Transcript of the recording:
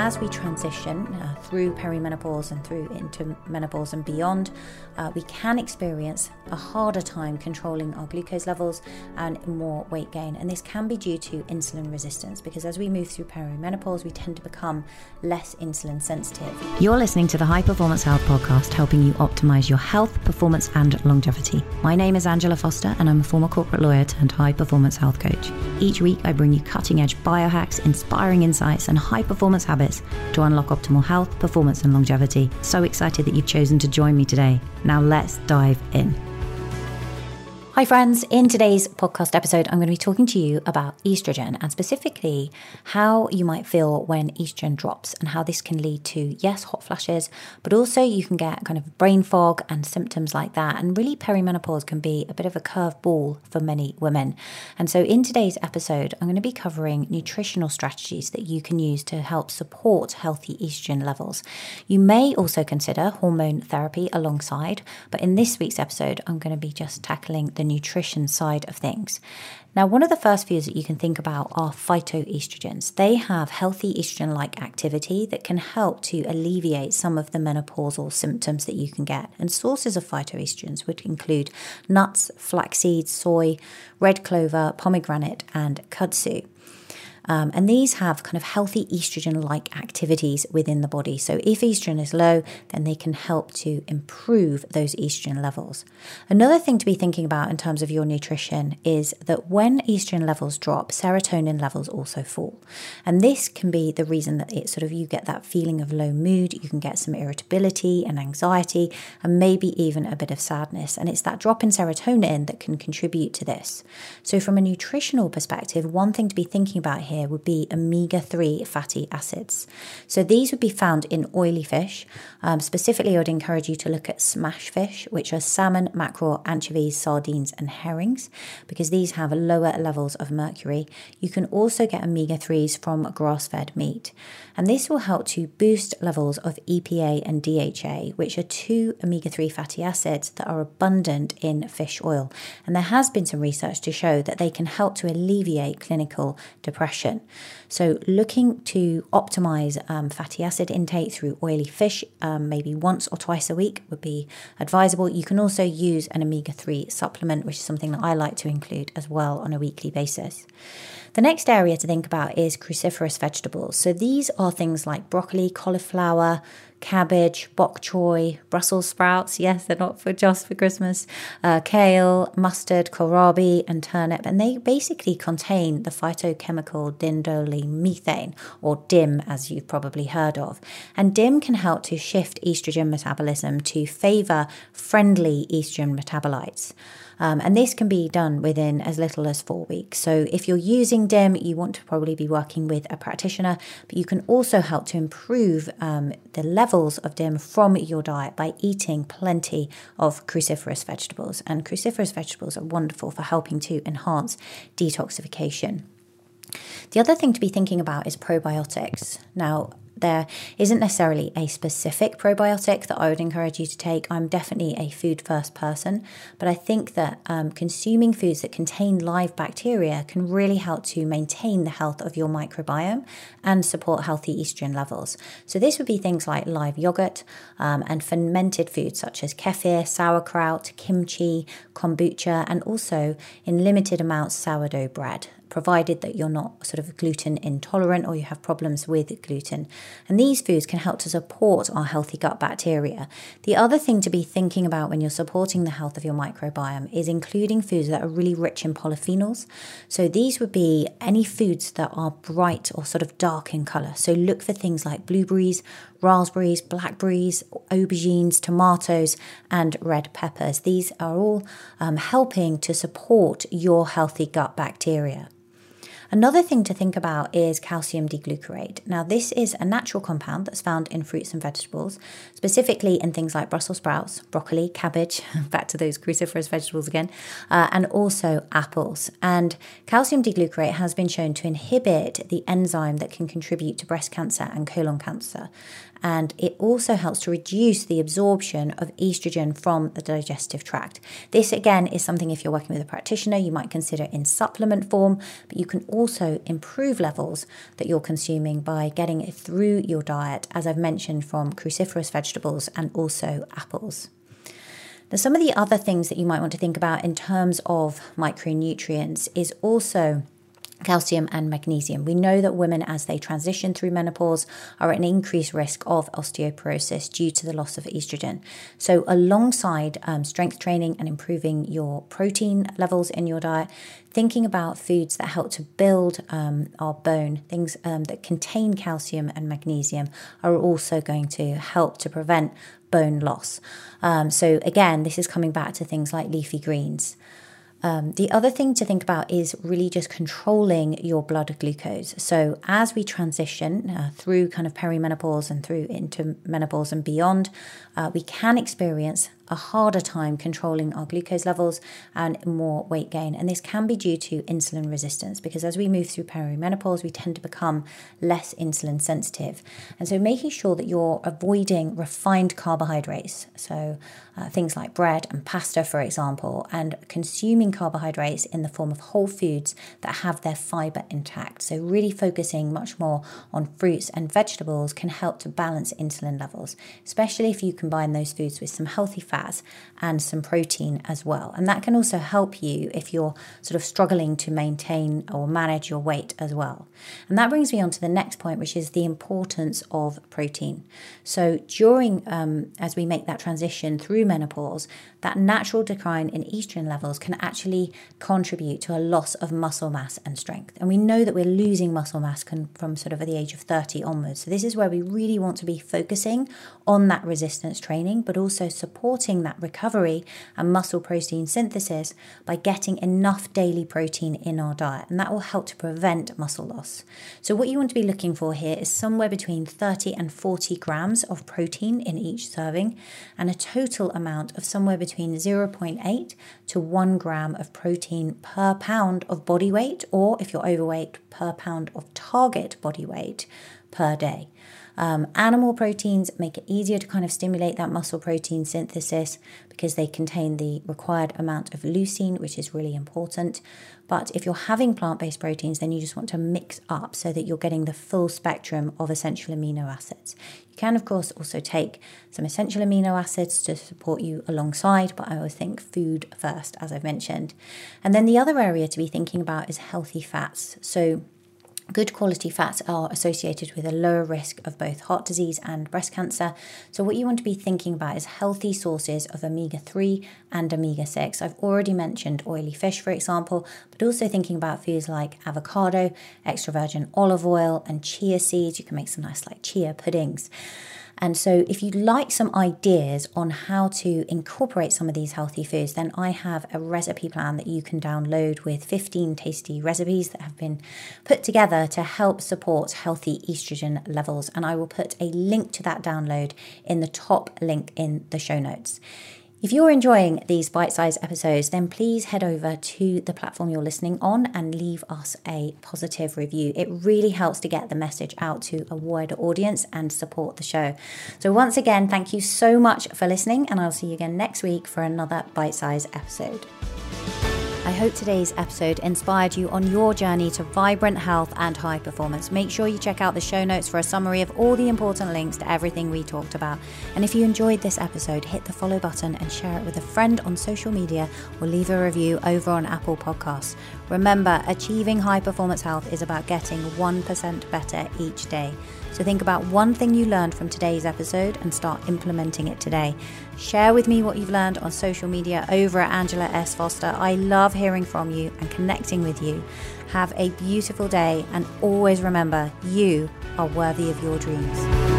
as we transition uh, through perimenopause and through into menopause and beyond, uh, we can experience a harder time controlling our glucose levels and more weight gain. And this can be due to insulin resistance because as we move through perimenopause, we tend to become less insulin sensitive. You're listening to the High Performance Health Podcast, helping you optimize your health, performance, and longevity. My name is Angela Foster, and I'm a former corporate lawyer turned high performance health coach. Each week, I bring you cutting edge biohacks, inspiring insights, and high performance habits to unlock optimal health, performance, and longevity. So excited that you've chosen to join me today. Now, let's dive in. Hi, friends. In today's podcast episode, I'm going to be talking to you about estrogen and specifically how you might feel when estrogen drops and how this can lead to, yes, hot flashes, but also you can get kind of brain fog and symptoms like that. And really, perimenopause can be a bit of a curveball for many women. And so, in today's episode, I'm going to be covering nutritional strategies that you can use to help support healthy estrogen levels. You may also consider hormone therapy alongside, but in this week's episode, I'm going to be just tackling the nutrition side of things. Now, one of the first foods that you can think about are phytoestrogens. They have healthy estrogen like activity that can help to alleviate some of the menopausal symptoms that you can get. And sources of phytoestrogens would include nuts, flax seeds, soy, red clover, pomegranate, and kudzu. Um, and these have kind of healthy estrogen like activities within the body. So, if estrogen is low, then they can help to improve those estrogen levels. Another thing to be thinking about in terms of your nutrition is that when estrogen levels drop, serotonin levels also fall. And this can be the reason that it sort of you get that feeling of low mood, you can get some irritability and anxiety, and maybe even a bit of sadness. And it's that drop in serotonin that can contribute to this. So, from a nutritional perspective, one thing to be thinking about here would be omega 3 fatty acids. So these would be found in oily fish. Um, specifically, I would encourage you to look at smash fish, which are salmon, mackerel, anchovies, sardines, and herrings, because these have lower levels of mercury. You can also get omega 3s from grass fed meat. And this will help to boost levels of EPA and DHA, which are two omega 3 fatty acids that are abundant in fish oil. And there has been some research to show that they can help to alleviate clinical depression So, looking to optimize um, fatty acid intake through oily fish, um, maybe once or twice a week, would be advisable. You can also use an omega 3 supplement, which is something that I like to include as well on a weekly basis. The next area to think about is cruciferous vegetables. So, these are things like broccoli, cauliflower, cabbage, bok choy, Brussels sprouts. Yes, they're not for just for Christmas. Uh, kale, mustard, kohlrabi, and turnip, and they basically contain the phytochemical diindolylmethane, or DIM, as you've probably heard of. And DIM can help to shift estrogen metabolism to favor friendly estrogen metabolites. Um, and this can be done within as little as four weeks. So if you're using DIM, you want to probably be working with a practitioner, but you can also help to improve um, the levels of DIM from your diet by eating plenty of cruciferous vegetables. And cruciferous vegetables are wonderful for helping to enhance detoxification. The other thing to be thinking about is probiotics. Now, there isn't necessarily a specific probiotic that I would encourage you to take. I'm definitely a food first person, but I think that um, consuming foods that contain live bacteria can really help to maintain the health of your microbiome and support healthy estrogen levels. So, this would be things like live yogurt um, and fermented foods such as kefir, sauerkraut, kimchi, kombucha, and also in limited amounts sourdough bread provided that you're not sort of gluten intolerant or you have problems with gluten. And these foods can help to support our healthy gut bacteria. The other thing to be thinking about when you're supporting the health of your microbiome is including foods that are really rich in polyphenols. So these would be any foods that are bright or sort of dark in color. So look for things like blueberries, raspberries, blackberries, aubergines, tomatoes, and red peppers. These are all um, helping to support your healthy gut bacteria. Another thing to think about is calcium D-glucarate. Now, this is a natural compound that's found in fruits and vegetables, specifically in things like Brussels sprouts, broccoli, cabbage, back to those cruciferous vegetables again, uh, and also apples. And calcium D-glucarate has been shown to inhibit the enzyme that can contribute to breast cancer and colon cancer. And it also helps to reduce the absorption of estrogen from the digestive tract. This, again, is something if you're working with a practitioner, you might consider in supplement form, but you can also improve levels that you're consuming by getting it through your diet, as I've mentioned, from cruciferous vegetables and also apples. Now, some of the other things that you might want to think about in terms of micronutrients is also calcium and magnesium. We know that women, as they transition through menopause, are at an increased risk of osteoporosis due to the loss of estrogen. So, alongside um, strength training and improving your protein levels in your diet, thinking about foods that help to build um, our bone, things um, that contain calcium and magnesium, are also going to help to prevent bone loss. Um, so, again, this is coming back to things like leafy greens. Um, the other thing to think about is really just controlling your blood glucose. So, as we transition uh, through kind of perimenopause and through into menopause and beyond, uh, we can experience a harder time controlling our glucose levels and more weight gain. And this can be due to insulin resistance because as we move through perimenopause, we tend to become less insulin sensitive. And so making sure that you're avoiding refined carbohydrates, so uh, things like bread and pasta, for example, and consuming carbohydrates in the form of whole foods that have their fiber intact. So really focusing much more on fruits and vegetables can help to balance insulin levels, especially if you combine those foods with some healthy fat and some protein as well. And that can also help you if you're sort of struggling to maintain or manage your weight as well. And that brings me on to the next point, which is the importance of protein. So during, um, as we make that transition through menopause, that natural decline in estrogen levels can actually contribute to a loss of muscle mass and strength. And we know that we're losing muscle mass from sort of at the age of 30 onwards. So this is where we really want to be focusing on that resistance training, but also supporting supporting that recovery and muscle protein synthesis by getting enough daily protein in our diet, and that will help to prevent muscle loss. So, what you want to be looking for here is somewhere between 30 and 40 grams of protein in each serving, and a total amount of somewhere between 0.8 to 1 gram of protein per pound of body weight, or if you're overweight, per pound of target body weight per day. Um, animal proteins make it easier to kind of stimulate that muscle protein synthesis because they contain the required amount of leucine, which is really important. But if you're having plant based proteins, then you just want to mix up so that you're getting the full spectrum of essential amino acids. You can, of course, also take some essential amino acids to support you alongside, but I always think food first, as I've mentioned. And then the other area to be thinking about is healthy fats. So Good quality fats are associated with a lower risk of both heart disease and breast cancer. So, what you want to be thinking about is healthy sources of omega 3 and omega 6. I've already mentioned oily fish, for example, but also thinking about foods like avocado, extra virgin olive oil, and chia seeds. You can make some nice, like chia puddings. And so, if you'd like some ideas on how to incorporate some of these healthy foods, then I have a recipe plan that you can download with 15 tasty recipes that have been put together to help support healthy estrogen levels. And I will put a link to that download in the top link in the show notes. If you're enjoying these bite sized episodes, then please head over to the platform you're listening on and leave us a positive review. It really helps to get the message out to a wider audience and support the show. So, once again, thank you so much for listening, and I'll see you again next week for another bite sized episode. I hope today's episode inspired you on your journey to vibrant health and high performance. Make sure you check out the show notes for a summary of all the important links to everything we talked about. And if you enjoyed this episode, hit the follow button and share it with a friend on social media or leave a review over on Apple Podcasts. Remember, achieving high performance health is about getting 1% better each day. So think about one thing you learned from today's episode and start implementing it today. Share with me what you've learned on social media over at Angela S. Foster. I love hearing from you and connecting with you. Have a beautiful day and always remember you are worthy of your dreams.